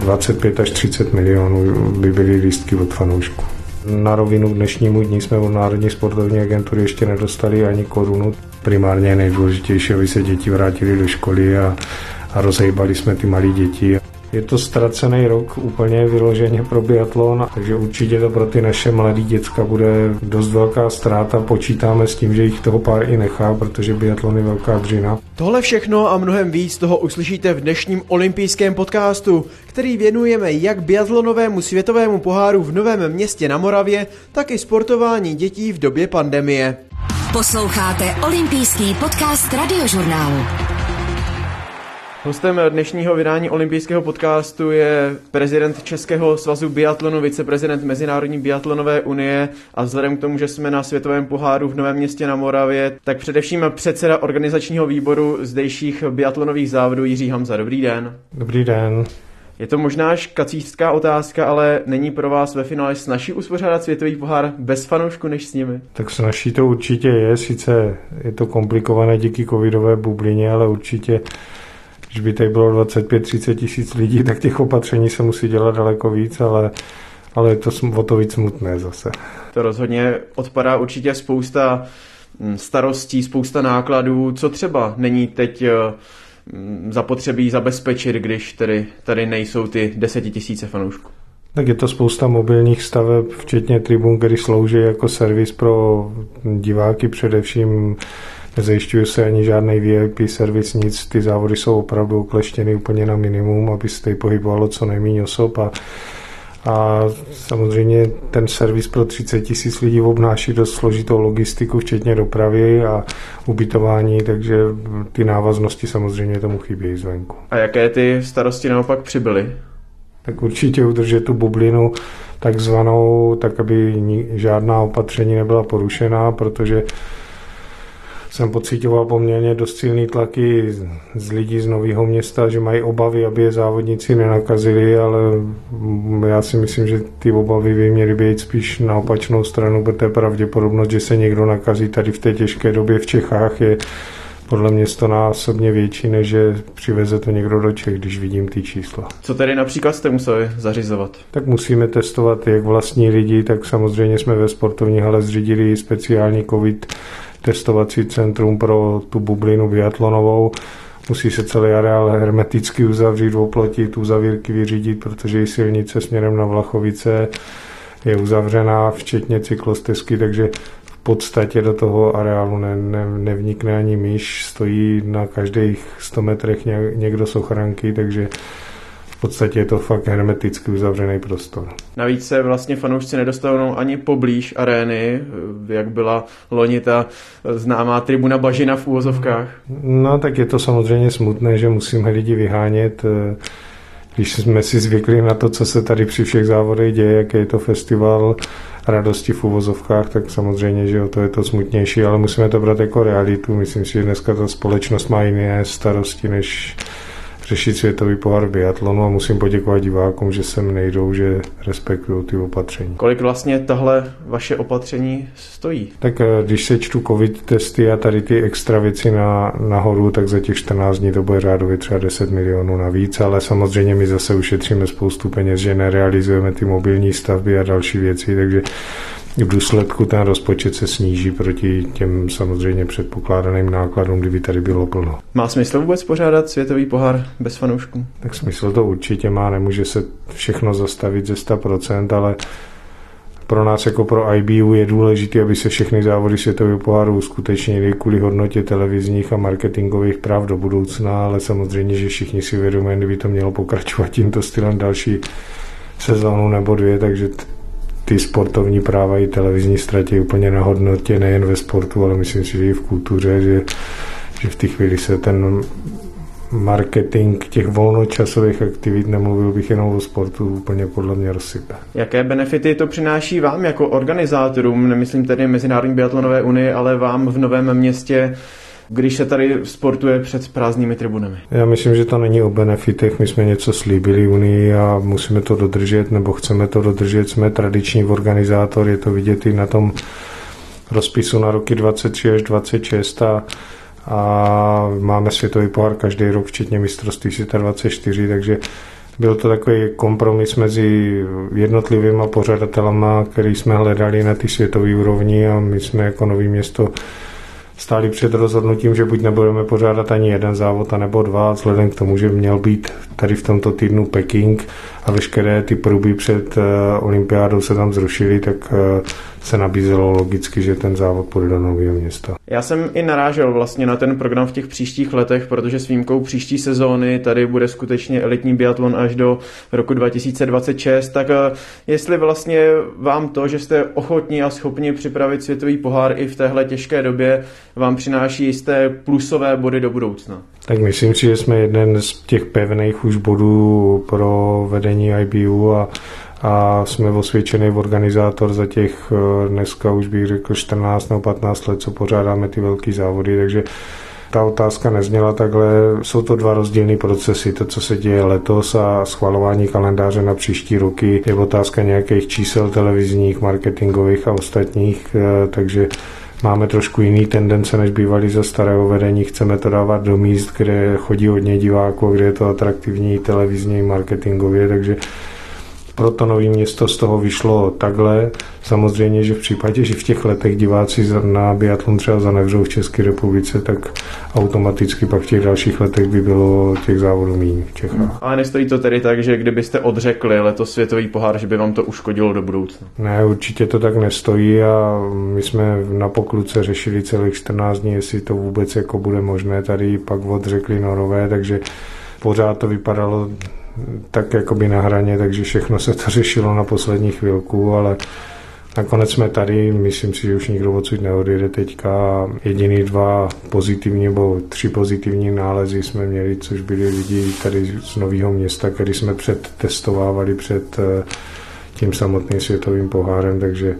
25 až 30 milionů by byly lístky od fanoušků. Na rovinu dnešnímu dní jsme od Národní sportovní agentury ještě nedostali ani korunu. Primárně je nejdůležitější, aby se děti vrátili do školy a, a rozhejbali jsme ty malé děti. Je to ztracený rok úplně vyloženě pro biatlon, takže určitě to pro ty naše mladé děcka bude dost velká ztráta. Počítáme s tím, že jich toho pár i nechá, protože biatlon je velká dřina. Tohle všechno a mnohem víc toho uslyšíte v dnešním olympijském podcastu, který věnujeme jak biatlonovému světovému poháru v Novém městě na Moravě, tak i sportování dětí v době pandemie. Posloucháte olympijský podcast radiožurnálu. Hostem dnešního vydání olympijského podcastu je prezident Českého svazu biatlonu, viceprezident Mezinárodní biatlonové unie a vzhledem k tomu, že jsme na světovém poháru v Novém městě na Moravě, tak především předseda organizačního výboru zdejších biatlonových závodů Jiří Hamza. Dobrý den. Dobrý den. Je to možná kacířská otázka, ale není pro vás ve finále snaží uspořádat světový pohár bez fanoušku než s nimi? Tak snaží to určitě je, sice je to komplikované díky covidové bublině, ale určitě když by tady bylo 25-30 tisíc lidí, tak těch opatření se musí dělat daleko víc, ale, ale je to o to víc smutné zase. To rozhodně odpadá určitě spousta mm, starostí, spousta nákladů. Co třeba není teď eh, mm, zapotřebí zabezpečit, když tady, tady nejsou ty desetitisíce fanoušků? Tak je to spousta mobilních staveb, včetně tribun, který slouží jako servis pro diváky především nezajišťuje se ani žádný VIP servis, nic, ty závody jsou opravdu ukleštěny úplně na minimum, aby se tady pohybovalo co nejméně osob a a samozřejmě ten servis pro 30 tisíc lidí obnáší dost složitou logistiku, včetně dopravy a ubytování, takže ty návaznosti samozřejmě tomu chybějí zvenku. A jaké ty starosti naopak přibyly? Tak určitě udržet tu bublinu takzvanou, tak aby žádná opatření nebyla porušená, protože jsem pocitoval poměrně dost silný tlaky z lidí z Nového města, že mají obavy, aby je závodníci nenakazili, ale já si myslím, že ty obavy by měly být spíš na opačnou stranu, protože pravděpodobnost, že se někdo nakazí tady v té těžké době v Čechách je podle mě násobně větší, než že přiveze to někdo do Čech, když vidím ty čísla. Co tedy například jste museli zařizovat? Tak musíme testovat jak vlastní lidi, tak samozřejmě jsme ve sportovní hale zřídili speciální covid testovací centrum pro tu bublinu biatlonovou. Musí se celý areál hermeticky uzavřít, oplotit, uzavírky vyřídit, protože i silnice směrem na Vlachovice je uzavřená, včetně cyklostezky, takže v podstatě do toho areálu ne, ne, nevnikne ani myš, stojí na každých 100 metrech někdo z ochranky, takže podstatě je to fakt hermeticky uzavřený prostor. Navíc se vlastně fanoušci nedostanou ani poblíž arény, jak byla loni ta známá tribuna Bažina v úvozovkách. No tak je to samozřejmě smutné, že musíme lidi vyhánět když jsme si zvykli na to, co se tady při všech závodech děje, jaký je to festival radosti v uvozovkách, tak samozřejmě, že o to je to smutnější, ale musíme to brát jako realitu. Myslím si, že dneska ta společnost má jiné starosti, než řešit světový pohár v biatlonu a musím poděkovat divákům, že sem nejdou, že respektují ty opatření. Kolik vlastně tahle vaše opatření stojí? Tak eh, když se čtu covid testy a tady ty extra věci na, nahoru, tak za těch 14 dní to bude řádově třeba 10 milionů navíc, ale samozřejmě my zase ušetříme spoustu peněz, že nerealizujeme ty mobilní stavby a další věci, takže v důsledku ten rozpočet se sníží proti těm samozřejmě předpokládaným nákladům, kdyby tady bylo plno. Má smysl vůbec pořádat světový pohár bez fanoušků? Tak smysl to určitě má, nemůže se všechno zastavit ze 100%, ale pro nás jako pro IBU je důležité, aby se všechny závody světového poháru uskutečnily kvůli hodnotě televizních a marketingových práv do budoucna, ale samozřejmě, že všichni si uvědomují, kdyby to mělo pokračovat tímto stylem další sezónu nebo dvě, takže ty sportovní práva i televizní ztratí úplně na hodnotě nejen ve sportu, ale myslím si, že i v kultuře, že, že v té chvíli se ten marketing těch volnočasových aktivit, nemluvil bych jenom o sportu, úplně podle mě rozsype. Jaké benefity to přináší vám jako organizátorům, nemyslím tedy Mezinárodní biatlonové unie, ale vám v Novém městě, když se tady sportuje před prázdnými tribunami? Já myslím, že to není o benefitech. My jsme něco slíbili Unii a musíme to dodržet, nebo chceme to dodržet. Jsme tradiční organizátor, je to vidět i na tom rozpisu na roky 23 až 26 a, a máme světový pohár každý rok, včetně mistrovství světa 24, takže byl to takový kompromis mezi jednotlivými pořadatelama, který jsme hledali na ty světové úrovni a my jsme jako nový město stáli před rozhodnutím, že buď nebudeme pořádat ani jeden závod, anebo dva, vzhledem k tomu, že měl být tady v tomto týdnu Peking a veškeré ty pruby před uh, olympiádou se tam zrušily, tak uh, se nabízelo logicky, že ten závod půjde do nového města. Já jsem i narážel vlastně na ten program v těch příštích letech, protože s výjimkou příští sezóny tady bude skutečně elitní biatlon až do roku 2026, tak uh, jestli vlastně vám to, že jste ochotní a schopni připravit světový pohár i v téhle těžké době, vám přináší jisté plusové body do budoucna. Tak myslím si, že jsme jeden z těch pevných už bodů pro vedení IBU a, a jsme osvědčený organizátor za těch eh, dneska už bych řekl 14 nebo 15 let, co pořádáme ty velké závody, takže ta otázka nezněla takhle. Jsou to dva rozdílné procesy. To, co se děje letos a schvalování kalendáře na příští roky, je otázka nějakých čísel televizních, marketingových a ostatních, eh, takže máme trošku jiný tendence, než bývali za starého vedení. Chceme to dávat do míst, kde chodí hodně diváků, kde je to atraktivní televizně, marketingově, takže proto Nový město z toho vyšlo takhle. Samozřejmě, že v případě, že v těch letech diváci na biatlon třeba zanevřou v České republice, tak automaticky pak v těch dalších letech by bylo těch závodů méně v Čechách. Ale nestojí to tedy tak, že kdybyste odřekli letos světový pohár, že by vám to uškodilo do budoucna? Ne, určitě to tak nestojí a my jsme na pokluce řešili celých 14 dní, jestli to vůbec jako bude možné. Tady pak odřekli norové, takže pořád to vypadalo tak jakoby na hraně, takže všechno se to řešilo na poslední chvilku, ale nakonec jsme tady, myslím si, že už nikdo odsud neodjede teďka. Jediný dva pozitivní nebo tři pozitivní nálezy jsme měli, což byli lidi tady z Nového města, který jsme předtestovávali před eh, tím samotným světovým pohárem, takže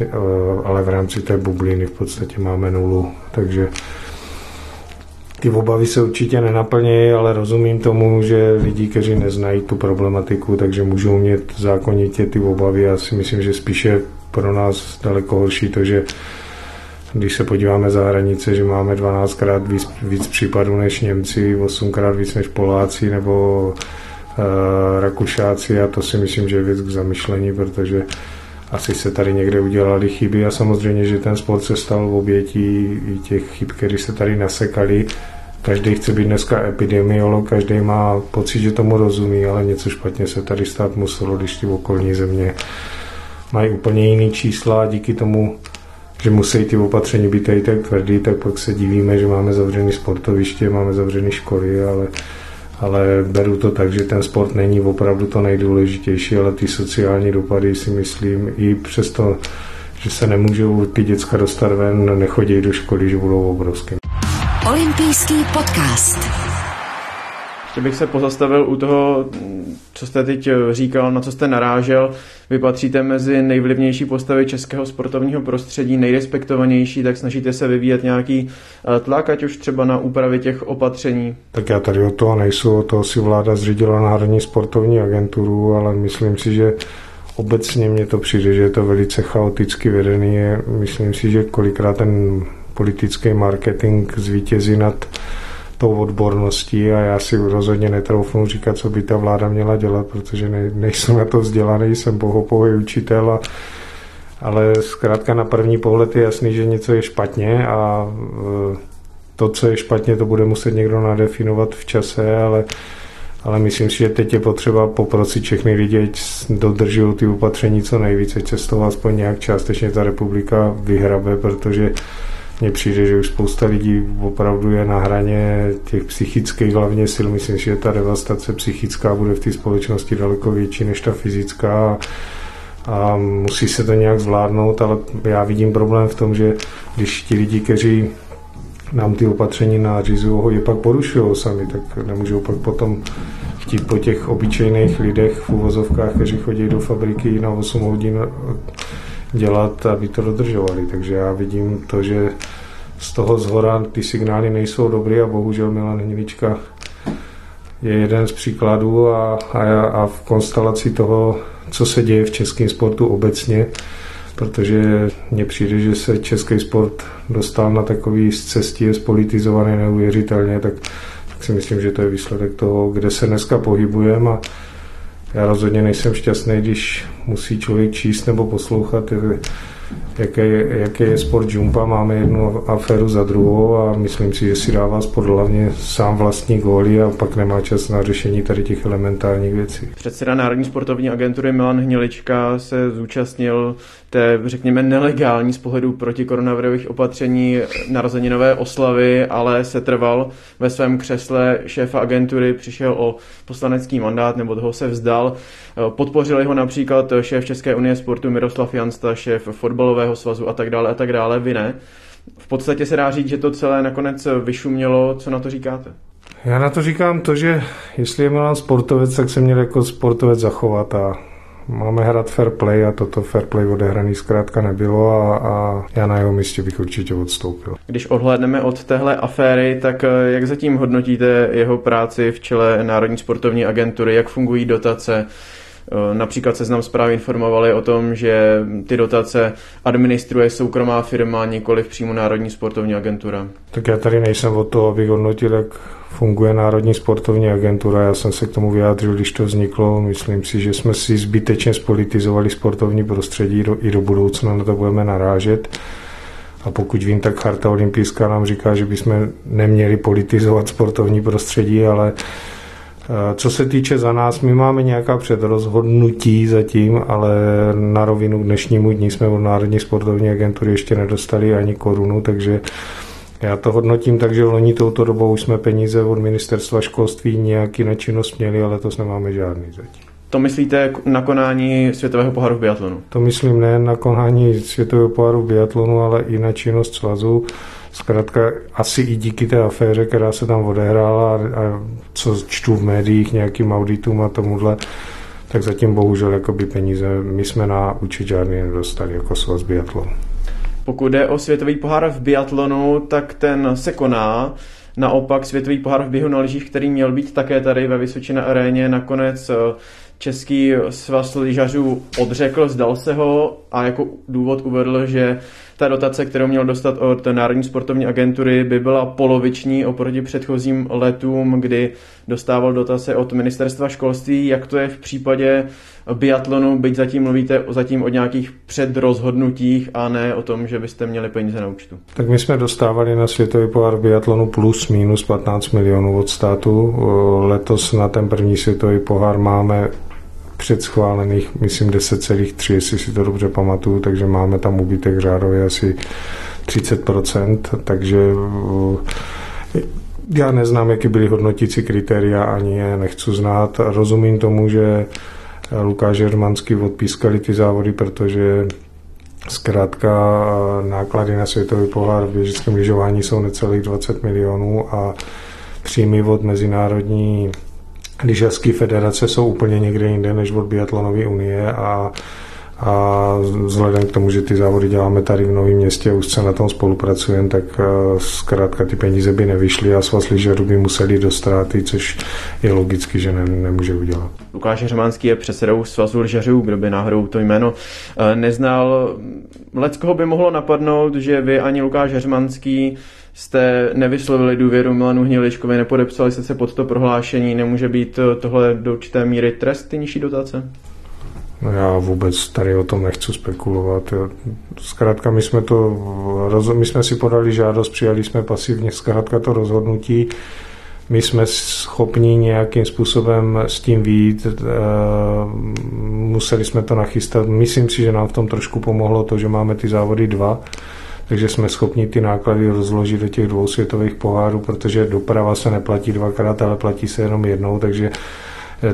eh, ale v rámci té bubliny v podstatě máme nulu, takže ty obavy se určitě nenaplnějí, ale rozumím tomu, že lidi, kteří neznají tu problematiku, takže můžou mít zákonitě ty obavy. Já si myslím, že spíše pro nás daleko horší to, že když se podíváme za hranice, že máme 12krát víc, víc případů než Němci, 8krát víc než Poláci nebo uh, Rakušáci a to si myslím, že je věc k zamyšlení, protože asi se tady někde udělali chyby a samozřejmě, že ten sport se stal v obětí i těch chyb, které se tady nasekali. Každý chce být dneska epidemiolog, každý má pocit, že tomu rozumí, ale něco špatně se tady stát muselo, když ty okolní země mají úplně jiný čísla a díky tomu, že musí ty opatření být tady tak tvrdý, tak pak se divíme, že máme zavřený sportoviště, máme zavřený školy, ale ale beru to tak, že ten sport není opravdu to nejdůležitější, ale ty sociální dopady si myslím i přesto, že se nemůžou ty děcka dostat ven, nechodí do školy, že budou obrovské. Olympijský podcast. Ještě bych se pozastavil u toho, co jste teď říkal, na co jste narážel. Vy patříte mezi nejvlivnější postavy českého sportovního prostředí, nejrespektovanější, tak snažíte se vyvíjet nějaký eh, tlak, ať už třeba na úpravy těch opatření. Tak já tady o toho nejsou, o toho si vláda zřídila Národní sportovní agenturu, ale myslím si, že obecně mně to přijde, že je to velice chaoticky vedený. Myslím si, že kolikrát ten politický marketing zvítězí nad tou odborností a já si rozhodně netroufnu říkat, co by ta vláda měla dělat, protože ne, nejsem na to vzdělaný, jsem bohopový učitel a ale zkrátka na první pohled je jasný, že něco je špatně a e, to, co je špatně, to bude muset někdo nadefinovat v čase, ale, ale myslím si, že teď je potřeba poprosit všechny lidi, ať dodržují ty opatření co nejvíce, toho aspoň nějak částečně ta republika vyhrabe, protože mně přijde, že už spousta lidí opravdu je na hraně těch psychických hlavně sil. Myslím, že ta devastace psychická bude v té společnosti daleko větší než ta fyzická a musí se to nějak zvládnout, ale já vidím problém v tom, že když ti lidi, kteří nám ty opatření nářizují, je pak porušují sami, tak nemůžou pak potom chtít po těch obyčejných lidech v uvozovkách, kteří chodí do fabriky na 8 hodin dělat, aby to dodržovali. Takže já vidím to, že z toho zhora ty signály nejsou dobré a bohužel Milan Hnilička je jeden z příkladů a, a, a v konstelaci toho, co se děje v českém sportu obecně, protože mně přijde, že se český sport dostal na takový z cestí, je spolitizovaný neuvěřitelně, tak, tak si myslím, že to je výsledek toho, kde se dneska pohybujeme a já rozhodně nejsem šťastný, když musí člověk číst nebo poslouchat jaký, jaký je sport jumpa. Máme jednu aféru za druhou a myslím si, že si dává sport hlavně sám vlastní góly a pak nemá čas na řešení tady těch elementárních věcí. Předseda Národní sportovní agentury Milan Hnilička se zúčastnil té, řekněme, nelegální z pohledu proti koronavirových opatření narozeninové oslavy, ale se trval ve svém křesle šéfa agentury, přišel o poslanecký mandát nebo toho se vzdal. Podpořili ho například šéf České unie sportu Miroslav Jansta, šéf fotbalového svazu a tak dále a tak dále. Vy ne. V podstatě se dá říct, že to celé nakonec vyšumělo. Co na to říkáte? Já na to říkám to, že jestli je Milan sportovec, tak se měl jako sportovec zachovat a máme hrát fair play a toto fair play odehraný zkrátka nebylo a, a já na jeho místě bych určitě odstoupil. Když odhlédneme od téhle aféry, tak eh, jak zatím hodnotíte jeho práci v čele Národní sportovní agentury, jak fungují dotace, Například seznam zprávy informovali o tom, že ty dotace administruje soukromá firma, nikoli přímo Národní sportovní agentura. Tak já tady nejsem o to, abych hodnotil, jak funguje Národní sportovní agentura. Já jsem se k tomu vyjádřil, když to vzniklo. Myslím si, že jsme si zbytečně spolitizovali sportovní prostředí i do budoucna na to budeme narážet. A pokud vím, tak Charta olympijská nám říká, že bychom neměli politizovat sportovní prostředí, ale eh, co se týče za nás, my máme nějaká předrozhodnutí zatím, ale na rovinu k dnešnímu dní jsme od Národní sportovní agentury ještě nedostali ani korunu, takže já to hodnotím tak, že loni touto dobou už jsme peníze od ministerstva školství nějaký na činnost měli, ale letos nemáme žádný zatím. To myslíte na konání světového poháru v biatlonu? To myslím ne na konání světového poháru v biatlonu, ale i na činnost svazu. Zkrátka asi i díky té aféře, která se tam odehrála a, a co čtu v médiích nějakým auditům a tomuhle, tak zatím bohužel jakoby peníze my jsme na účet žádný nedostali jako svaz biatlonu. Pokud jde o světový pohár v biatlonu, tak ten se koná. Naopak světový pohár v běhu na lyžích, který měl být také tady ve Vysočina aréně, nakonec eh, Český svaz lyžařů odřekl, zdal se ho a jako důvod uvedl, že ta dotace, kterou měl dostat od Národní sportovní agentury, by byla poloviční oproti předchozím letům, kdy dostával dotace od ministerstva školství. Jak to je v případě biatlonu, byť zatím mluvíte zatím o nějakých předrozhodnutích a ne o tom, že byste měli peníze na účtu? Tak my jsme dostávali na světový pohár biatlonu plus minus 15 milionů od státu. Letos na ten první světový pohár máme předschválených, myslím 10,3, jestli si to dobře pamatuju, takže máme tam úbytek řádově asi 30%, takže eh, já neznám, jaký byly hodnotící kritéria, ani je nechci znát. Rozumím tomu, že Lukáš Jermanský odpískali ty závody, protože zkrátka eh, náklady na světový pohár v běžickém lyžování jsou necelých 20 milionů a příjmy od mezinárodní lyžařské federace jsou úplně někde jinde než od biatlonové unie a a vzhledem k tomu, že ty závody děláme tady v Novém městě a už se na tom spolupracujeme, tak eh, zkrátka ty peníze by nevyšly a svaz lyžařů by museli do ztráty, což je logicky, že ne, nemůže udělat. Lukáš Hřmánský je předsedou svazu lyžařů, kdo by náhodou to jméno eh, neznal. Leckoho by mohlo napadnout, že vy ani Lukáš Hřmánský jste nevyslovili důvěru Milanu Hniličkovi, nepodepsali jste se pod to prohlášení, nemůže být tohle do určité míry trest ty nižší dotace? No já vůbec tady o tom nechci spekulovat. Zkrátka my jsme to, my jsme si podali žádost, přijali jsme pasivně zkrátka to rozhodnutí. My jsme schopni nějakým způsobem s tím výjít, eh, museli jsme to nachystat. Myslím si, že nám v tom trošku pomohlo to, že máme ty závody dva, takže jsme schopni ty náklady rozložit do těch dvou světových pohárů, protože doprava se neplatí dvakrát, ale platí se jenom jednou, takže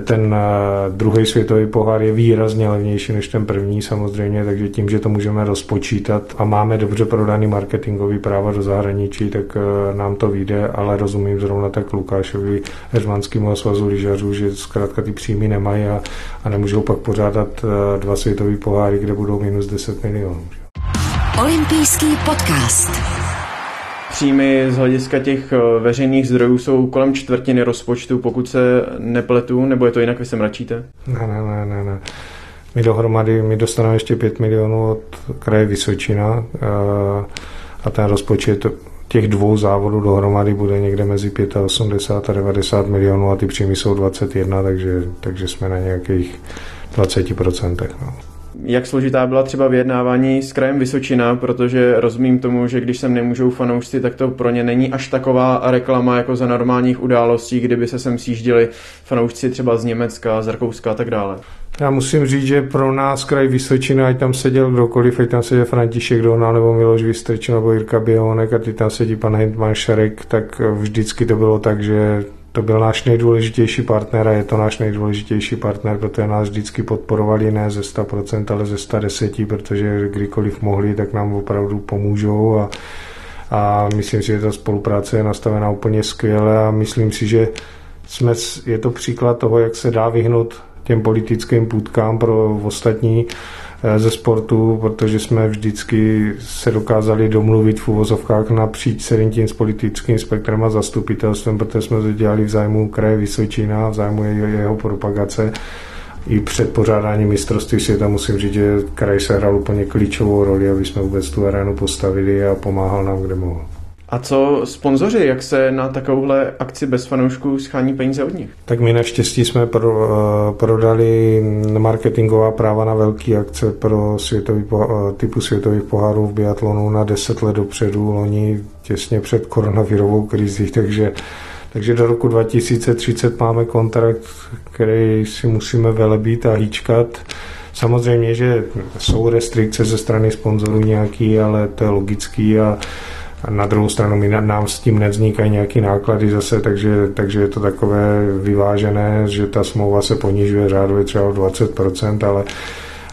ten eh, druhý světový pohár je výrazně levnější než ten první samozřejmě, takže tím, že to můžeme rozpočítat a máme dobře prodaný marketingový práva do zahraničí, tak eh, nám to vyjde, ale rozumím zrovna tak Lukášovi Heřmanskému a svazu lyžařů, že zkrátka ty příjmy nemají a, a nemůžou pak pořádat eh, dva světový poháry, kde budou minus 10 milionů. Olympijský podcast. Příjmy z hlediska těch eh, veřejných zdrojů jsou kolem čtvrtiny rozpočtu, pokud se nepletu, nebo je to jinak, vy se mračíte? Ne, ne, ne, ne, ne. My dohromady, my dostaneme ještě 5 milionů od kraje Vysočina eh, a ten rozpočet těch dvou závodů dohromady bude někde mezi 85 a 90 milionů a ty příjmy jsou 21, takže, takže jsme na nějakých 20%. No. Jak složitá byla třeba vyjednávání s krajem Vysočina, protože rozumím tomu, že když sem nemůžou fanoušci, tak to pro ně není až taková reklama jako za normálních událostí, kdyby se sem sjížděli fanoušci třeba z Německa, z Rakouska a tak dále. Já musím říct, že pro nás kraj Vysočina, ať tam seděl kdokoliv, ať tam seděl František Dohnal nebo Miloš Vystrčil nebo Jirka Běhonek a ty tam sedí pan Hintman Šarek, tak vždycky to bylo tak, že to byl náš nejdůležitější partner a je to náš nejdůležitější partner, protože nás vždycky podporovali ne ze 100%, ale ze 110%, protože kdykoliv mohli, tak nám opravdu pomůžou a, a myslím si, že ta spolupráce je nastavená úplně skvěle a myslím si, že jsme, je to příklad toho, jak se dá vyhnout těm politickým půdkám pro ostatní ze sportu, protože jsme vždycky se dokázali domluvit v uvozovkách napříč celým tím s politickým spektrem a zastupitelstvem, protože jsme to dělali v zájmu kraje Vysočina, v zájmu jeho, jeho propagace. I před pořádáním mistrovství světa musím říct, že kraj se hrál úplně klíčovou roli, aby jsme vůbec tu arénu postavili a pomáhal nám, kde mohl. A co sponzoři, jak se na takovouhle akci bez fanoušků schání peníze od nich? Tak my naštěstí jsme pro, uh, prodali marketingová práva na velké akce pro světový, uh, typu světových pohárů v biatlonu na 10 let dopředu, loni těsně před koronavirovou krizí, takže takže do roku 2030 máme kontrakt, který si musíme velebít a hýčkat. Samozřejmě, že jsou restrikce ze strany sponzorů nějaký, ale to je logický a a na druhou stranu my, nám s tím nevznikají nějaké náklady zase, takže, takže je to takové vyvážené, že ta smlouva se ponižuje řádově třeba o 20%, ale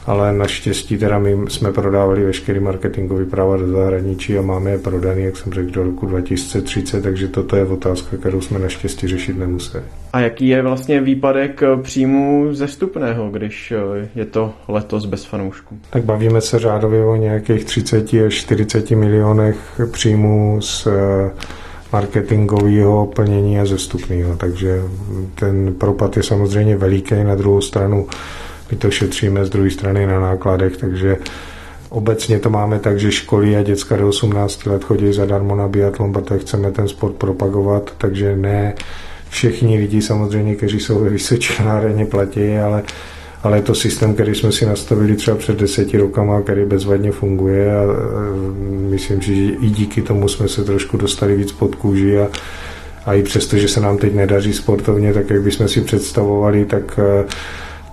ale naštěstí teda my jsme prodávali veškerý marketingový práva do zahraničí a máme je prodaný, jak jsem řekl, do roku 2030, takže toto je otázka, kterou jsme naštěstí řešit nemuseli. A jaký je vlastně výpadek příjmu ze vstupného, když eh, je to letos bez fanoušků? Tak bavíme se řádově o nějakých 30 až 40 milionech příjmů z eh, marketingového plnění a zestupného. Takže ten propad je samozřejmě veliký. Na druhou stranu my to šetříme z druhé strany na nákladech, takže obecně to máme tak, že školy a děcka do 18 let chodí zadarmo na biatlon, protože chceme ten sport propagovat, takže ne všichni lidi samozřejmě, kteří jsou ve Vysočině aréně platí, ale ale je to systém, který jsme si nastavili třeba před deseti rokama, který bezvadně funguje a myslím si, že i díky tomu jsme se trošku dostali víc pod kůži a, a i přesto, že se nám teď nedaří sportovně, tak jak bychom si představovali, tak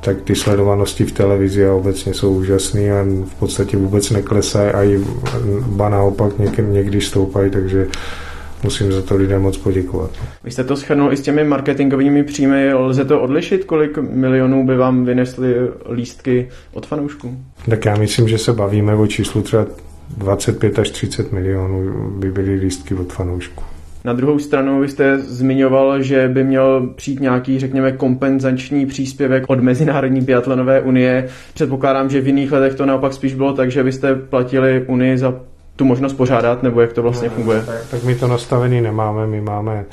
tak ty sledovanosti v televizi a obecně jsou úžasné a v podstatě vůbec neklesají a i ba naopak někdy, někdy stoupají, takže musím za to lidem moc poděkovat. Vy jste to schrnul i s těmi marketingovými příjmy. Lze to odlišit, kolik milionů by vám vynesly lístky od fanoušků? Tak já myslím, že se bavíme o číslu třeba 25 až 30 milionů by byly lístky od fanoušků. Na druhou stranu vy jste zmiňoval, že by měl přijít nějaký, řekněme, kompenzační příspěvek od Mezinárodní biatlonové unie. Předpokládám, že v jiných letech to naopak spíš bylo tak, že byste platili unii za tu možnost pořádat, nebo jak to vlastně funguje? Tak, tak my to nastavený nemáme, my máme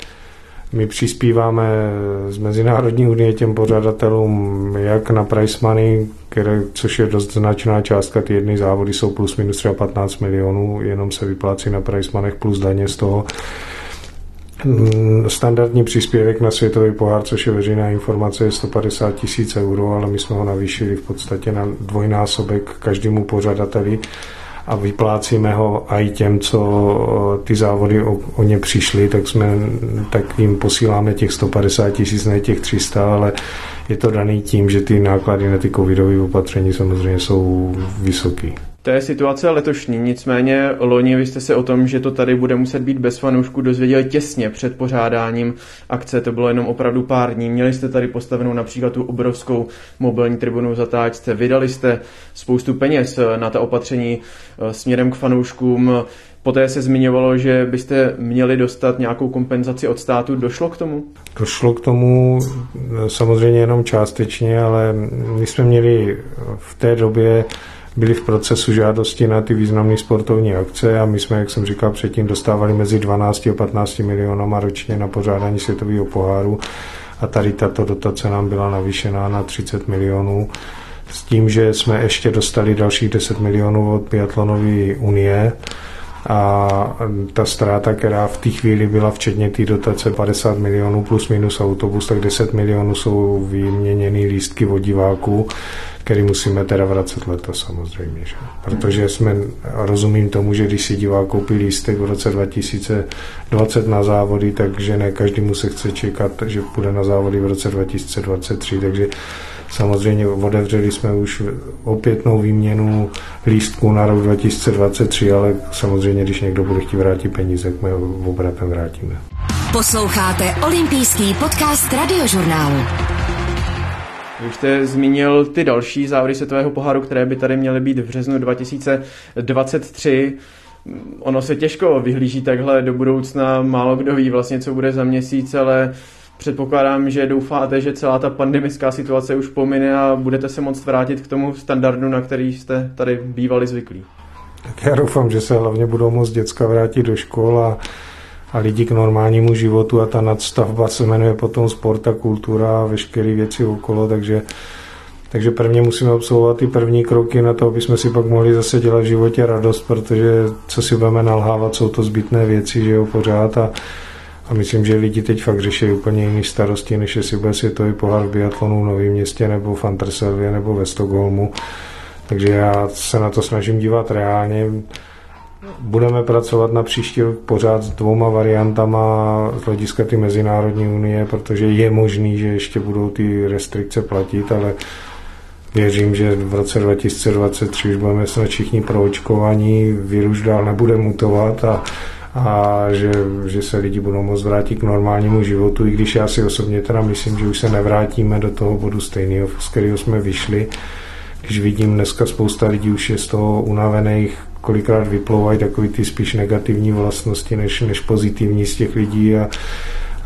my přispíváme z Mezinárodní unie těm pořadatelům jak na price money, které, což je dost značná částka, ty jedny závody jsou plus minus třeba 15 milionů, jenom se vyplácí na price money plus daně z toho. Mm, standardní příspěvek na světový pohár, což je veřejná informace, je 150 tisíc euro, ale my jsme ho navýšili v podstatě na dvojnásobek každému pořadateli a vyplácíme ho i těm, co ty závody o, o ně přišli, tak, jsme, tak jim posíláme těch 150 tisíc, ne těch 300, ale je to daný tím, že ty náklady na ty covidové opatření samozřejmě jsou vysoké. To je situace letošní, nicméně loni vy jste se o tom, že to tady bude muset být bez fanoušků dozvěděli těsně před pořádáním akce, to bylo jenom opravdu pár dní. Měli jste tady postavenou například tu obrovskou mobilní tribunu v zatáčce, vydali jste spoustu peněz na ta opatření eh, směrem k fanouškům, Poté se zmiňovalo, že byste měli dostat nějakou kompenzaci od státu. Došlo k tomu? Došlo k tomu eh, samozřejmě jenom částečně, ale my jsme měli v té době byli v procesu žádosti na ty významné sportovní akce a my jsme, jak jsem říkal předtím, dostávali mezi 12 a 15 milionama ročně na pořádání světového poháru. A tady tato dotace nám byla navýšená na 30 milionů. S tím, že jsme ještě dostali dalších 10 milionů od Biatlonové unie, a ta ztráta, která v té chvíli byla včetně té dotace 50 milionů plus minus autobus, tak 10 milionů jsou vyměněný lístky od diváků, který musíme teda vracet letos samozřejmě. Že? Protože jsme, rozumím tomu, že když si divák koupí lístek v roce 2020 na závody, takže ne každému se chce čekat, že půjde na závody v roce 2023, takže Samozřejmě otevřeli jsme už opětnou výměnu lístků na rok 2023, ale samozřejmě, když někdo bude chtít vrátit peníze, tak my ho obratem vrátíme. Posloucháte olympijský podcast radiožurnálu. Vy jste zmínil ty další závody světového poháru, které by tady měly být v březnu 2023. Ono se těžko vyhlíží takhle do budoucna, málo kdo ví vlastně, co bude za měsíc, ale Předpokládám, že doufáte, že celá ta pandemická situace už pomine a budete se moct vrátit k tomu standardu, na který jste tady bývali zvyklí. Tak já doufám, že se hlavně budou moct děcka vrátit do škol a, a lidi k normálnímu životu a ta nadstavba se jmenuje potom sport a kultura a veškeré věci okolo, takže takže prvně musíme absolvovat ty první kroky na to, aby jsme si pak mohli zase dělat v životě radost, protože co si budeme nalhávat, jsou to zbytné věci, že jo, pořád a a myslím, že lidi teď fakt řeší úplně jiné starosti, než jestli bude světový pohár v biatlonu v Novém městě nebo v Anterselvě nebo ve Stockholmu. Takže já se na to snažím dívat reálně. Budeme pracovat na příští rok pořád s dvouma variantama z hlediska ty Mezinárodní unie, protože je možný, že ještě budou ty restrikce platit, ale věřím, že v roce 2023 už budeme snad všichni proočkovaní, virus dál nebude mutovat a a že, že se lidi budou moct vrátit k normálnímu životu, i když já si osobně teda myslím, že už se nevrátíme do toho bodu stejného, z kterého jsme vyšli. Když vidím dneska spousta lidí už je z toho unavených, kolikrát vyplouvají takový ty spíš negativní vlastnosti než, než pozitivní z těch lidí a,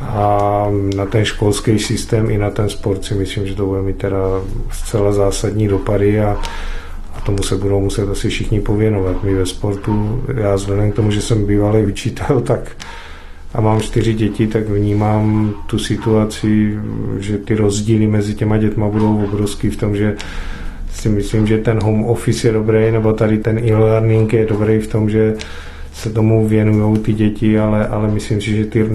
a na ten školský systém i na ten sport si myslím, že to bude mít teda zcela zásadní dopady a, tomu se budou muset asi všichni pověnovat. My ve sportu, já vzhledem k tomu, že jsem bývalý učitel, tak a mám čtyři děti, tak vnímám tu situaci, že ty rozdíly mezi těma dětma budou obrovský v tom, že si myslím, že ten home office je dobrý, nebo tady ten e-learning je dobrý v tom, že se tomu věnují ty děti, ale, ale myslím si, že ty uh,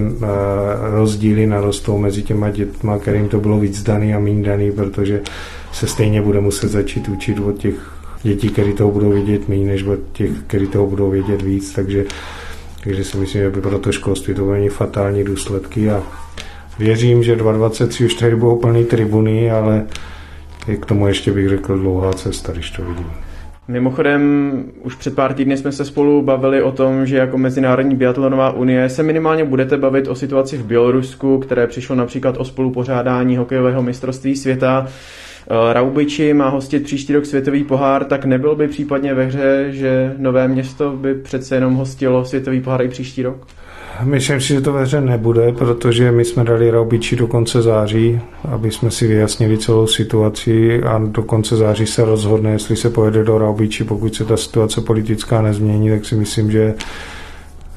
rozdíly narostou mezi těma dětma, kterým to bylo víc daný a méně daný, protože se stejně bude muset začít učit od těch dětí, které toho budou vědět méně, než těch, které toho budou vědět víc, takže, takže si myslím, že by pro to školství to bude fatální důsledky a věřím, že 2023 už tady budou plný tribuny, ale k tomu ještě bych řekl dlouhá cesta, když to vidím. Mimochodem, už před pár týdny jsme se spolu bavili o tom, že jako Mezinárodní biatlonová unie se minimálně budete bavit o situaci v Bělorusku, které přišlo například o spolupořádání hokejového mistrovství světa. Eh, Raubiči má hostit příští rok světový pohár, tak nebyl by případně ve hře, že Nové město by přece jenom hostilo světový pohár i příští rok? Myslím si, že to ve hře nebude, protože my jsme dali Raubiči do konce září, aby jsme si vyjasnili celou situaci a do konce září se rozhodne, jestli se pojede do Raubiči. Pokud se ta situace politická nezmění, tak si myslím, že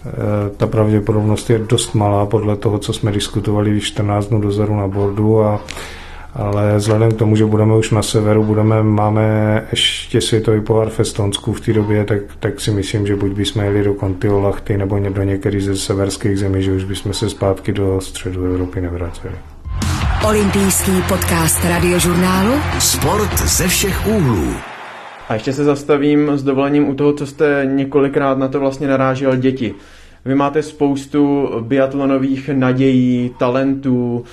eh, ta pravděpodobnost je dost malá podle toho, co jsme diskutovali 14 dnů dozadu na bordu a ale vzhledem k tomu, že budeme už na severu, budeme, máme ještě světový pohár v Estonsku v té době, tak, tak si myslím, že buď bychom jeli do Kontiolachty nebo do některých ze severských zemí, že už bychom se zpátky do středu Evropy nevraceli. Olympijský podcast radiožurnálu Sport ze všech úhlů. A ještě se zastavím s dovolením u toho, co jste několikrát na to vlastně narážel děti. Vy máte spoustu biatlonových nadějí, talentů,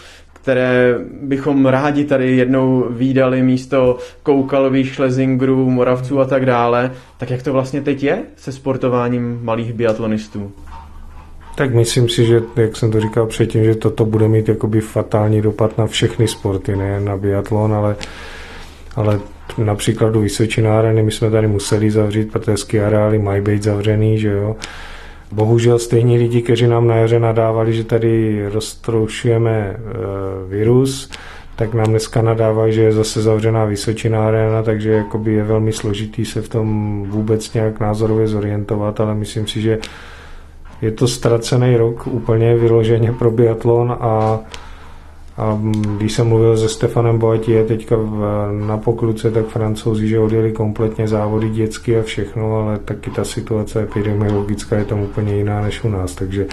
které bychom rádi tady jednou výdali místo koukalových šlezingrů, moravců a tak dále. Tak jak to vlastně teď je se sportováním malých biatlonistů? Tak myslím si, že, jak jsem to říkal předtím, že toto bude mít jakoby fatální dopad na všechny sporty, nejen na biatlon, ale, ale například do Vysočináren my jsme tady museli zavřít, protože areály mají být zavřený, že jo. Bohužel stejní lidi, kteří nám na jaře nadávali, že tady roztroušujeme e, virus, tak nám dneska nadávají, že je zase zavřená Vysočina arena, takže jakoby je velmi složitý se v tom vůbec nějak názorově zorientovat, ale myslím si, že je to ztracený rok úplně vyloženě pro biatlon a A když jsem mluvil se Stefanem Boatie teďka na pokluce, tak francouzi, že odjeli kompletně závody dětsky a všechno, ale taky ta situace epidemiologická je tam úplně jiná než u nás, takže,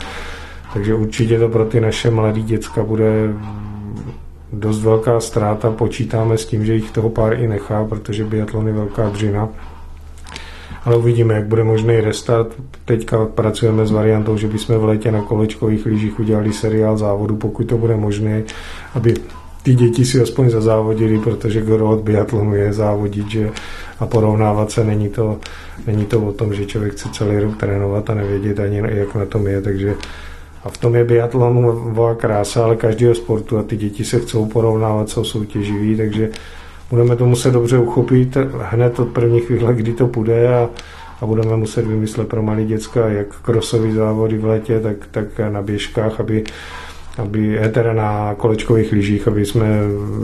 takže určitě to pro ty naše mladé děcka bude dost velká ztráta. Počítáme s tím, že jich toho pár i nechá, protože biatlon je velká dřina ale uvidíme, jak bude možný restart. Teďka pracujeme s variantou, že bychom v létě na kolečkových lyžích udělali seriál závodu, pokud to bude možné, aby ty děti si aspoň zazávodili, protože gro od biatlonu je závodit, že a porovnávat se není to, není to o tom, že člověk chce celý rok trénovat a nevědět ani jak na tom je, takže a v tom je biatlon krása, ale každého sportu a ty děti se chcou porovnávat, jsou soutěživí, takže budeme to muset dobře uchopit hned od první chvíle, kdy to půjde a, a budeme muset vymyslet pro malé děcka jak krosové závody v létě, tak, tak na běžkách, aby aby teda na kolečkových lyžích, aby jsme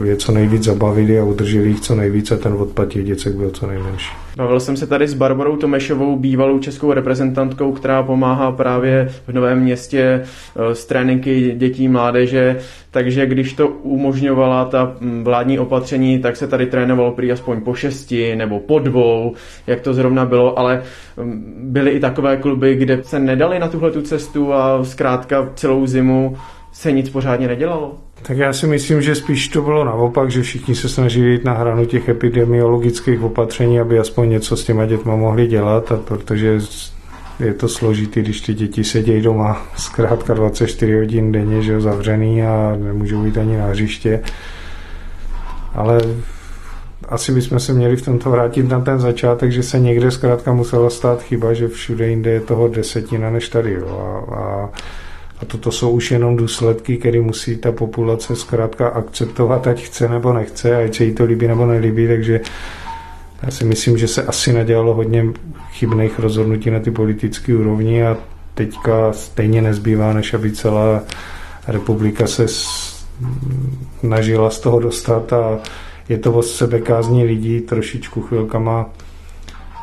je co nejvíc zabavili a udrželi jich co nejvíce ten odpad těch děcek byl co nejmenší. Bavil jsem se tady s Barbarou Tomešovou, bývalou českou reprezentantkou, která pomáhá právě v Novém městě eh, s tréninky dětí, mládeže, takže když to umožňovala ta mm, vládní opatření, tak se tady trénovalo prý aspoň po šesti nebo po dvou, jak to zrovna bylo, ale mm, byly i takové kluby, kde se nedali na tuhle tu cestu a zkrátka celou zimu se nic pořádně nedělalo? Tak já si myslím, že spíš to bylo naopak, že všichni se snažili jít na hranu těch epidemiologických opatření, aby aspoň něco s těma dětma mohli dělat, a protože je to složitý, když ty děti sedějí doma zkrátka 24 hodin denně, že jo, zavřený a nemůžou jít ani na hřiště. Ale asi bychom se měli v tomto vrátit na ten začátek, že se někde zkrátka musela stát chyba, že všude jinde je toho desetina než tady. Jo. A, a a toto jsou už jenom důsledky, které musí ta populace zkrátka akceptovat, ať chce nebo nechce, ať se jí to líbí nebo nelíbí, takže já si myslím, že se asi nadělalo hodně chybných rozhodnutí na ty politické úrovni a teďka stejně nezbývá, než aby celá republika se snažila z toho dostat a je to o sebekázní lidí trošičku chvilkama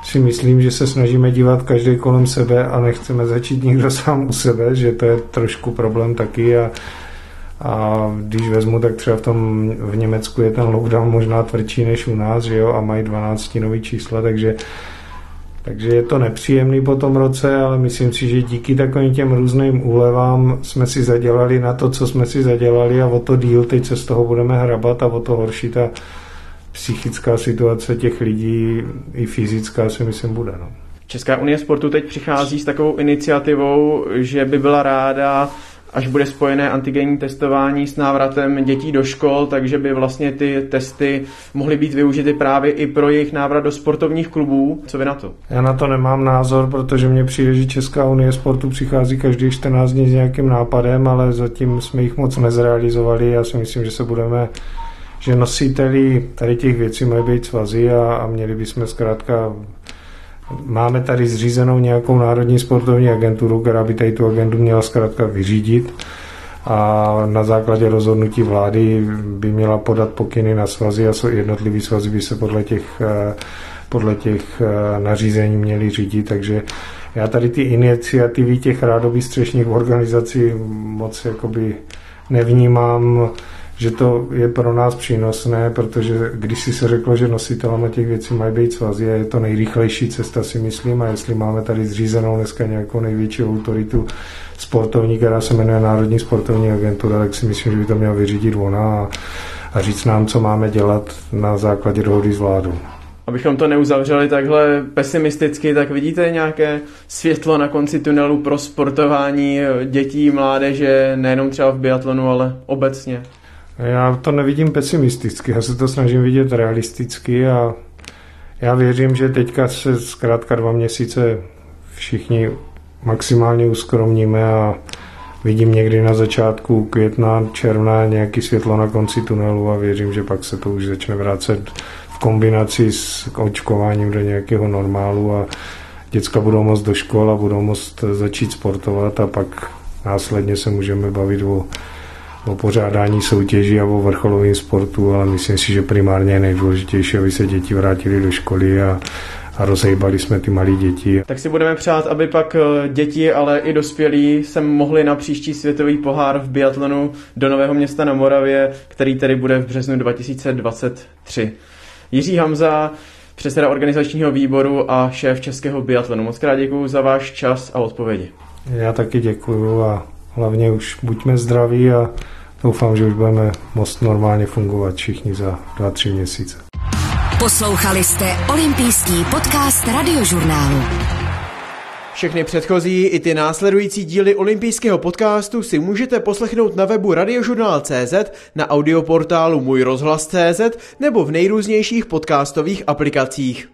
si myslím, že se snažíme dívat každý kolem sebe a nechceme začít nikdo sám u sebe, že to je trošku problém taky a, a když vezmu, tak třeba v tom v Německu je ten lockdown možná tvrdší než u nás, že jo, a mají 12 nový čísla, takže takže je to nepříjemný po tom roce, ale myslím si, že díky takovým těm různým úlevám jsme si zadělali na to, co jsme si zadělali a o to díl teď se z toho budeme hrabat a o to horší ta psychická situace těch lidí i fyzická si myslím bude. No. Česká unie sportu teď přichází s takovou iniciativou, že by byla ráda, až bude spojené antigenní testování s návratem dětí do škol, takže by vlastně ty testy mohly být využity právě i pro jejich návrat do sportovních klubů. Co vy na to? Já na to nemám názor, protože mně přijde, že Česká unie sportu přichází každý 14 dní s nějakým nápadem, ale zatím jsme jich moc nezrealizovali. Já si myslím, že se budeme že nositeli tady těch věcí mají být svazy a, a měli bychom zkrátka Máme tady zřízenou nějakou národní sportovní agenturu, která by tady tu agendu měla zkrátka vyřídit a na základě rozhodnutí vlády by měla podat pokyny na svazy a jednotlivý svazy by se podle těch, eh, podle těch eh, nařízení měly řídit, takže já tady ty iniciativy těch rádových střešních organizací moc jakoby nevnímám že to je pro nás přínosné, protože když si se řeklo, že nositelama těch věcí mají být svazy je to nejrychlejší cesta, si myslím, a jestli máme tady zřízenou dneska nějakou největší autoritu sportovní, která se jmenuje Národní sportovní agentura, tak si myslím, že by to měla vyřídit ona a, a říct nám, co máme dělat na základě dohody s vládou. Abychom to neuzavřeli takhle pesimisticky, tak vidíte nějaké světlo na konci tunelu pro sportování dětí, mládeže, nejenom třeba v biatlonu, ale obecně? Já to nevidím pesimisticky, já se to snažím vidět realisticky a já věřím, že teďka se zkrátka dva měsíce všichni maximálně uskromníme a vidím někdy na začátku května, června nějaký světlo na konci tunelu a věřím, že pak se to už začne vrátit v kombinaci s očkováním do nějakého normálu a děcka budou moct do škol a budou moct začít sportovat a pak následně se můžeme bavit o o pořádání soutěží a o vrcholovém sportu, ale myslím si, že primárně je nejdůležitější, aby se děti vrátili do školy a, a rozhejbali jsme ty malé děti. Tak si budeme přát, aby pak eh, děti, ale i dospělí se mohli na příští světový pohár v biatlonu do Nového města na Moravě, který tedy bude v březnu 2023. Jiří Hamza, předseda organizačního výboru a šéf českého biatlonu. Moc krát děkuji za váš čas a odpovědi. Já taky děkuju a hlavně už buďme zdraví a doufám, že už budeme moc normálně fungovat všichni za dva, tři měsíce. Poslouchali jste olympijský podcast radiožurnálu. Všechny předchozí i ty následující díly olympijského podcastu si můžete poslechnout na webu radiožurnál.cz, na audioportálu Můj rozhlas.cz nebo v nejrůznějších podcastových aplikacích.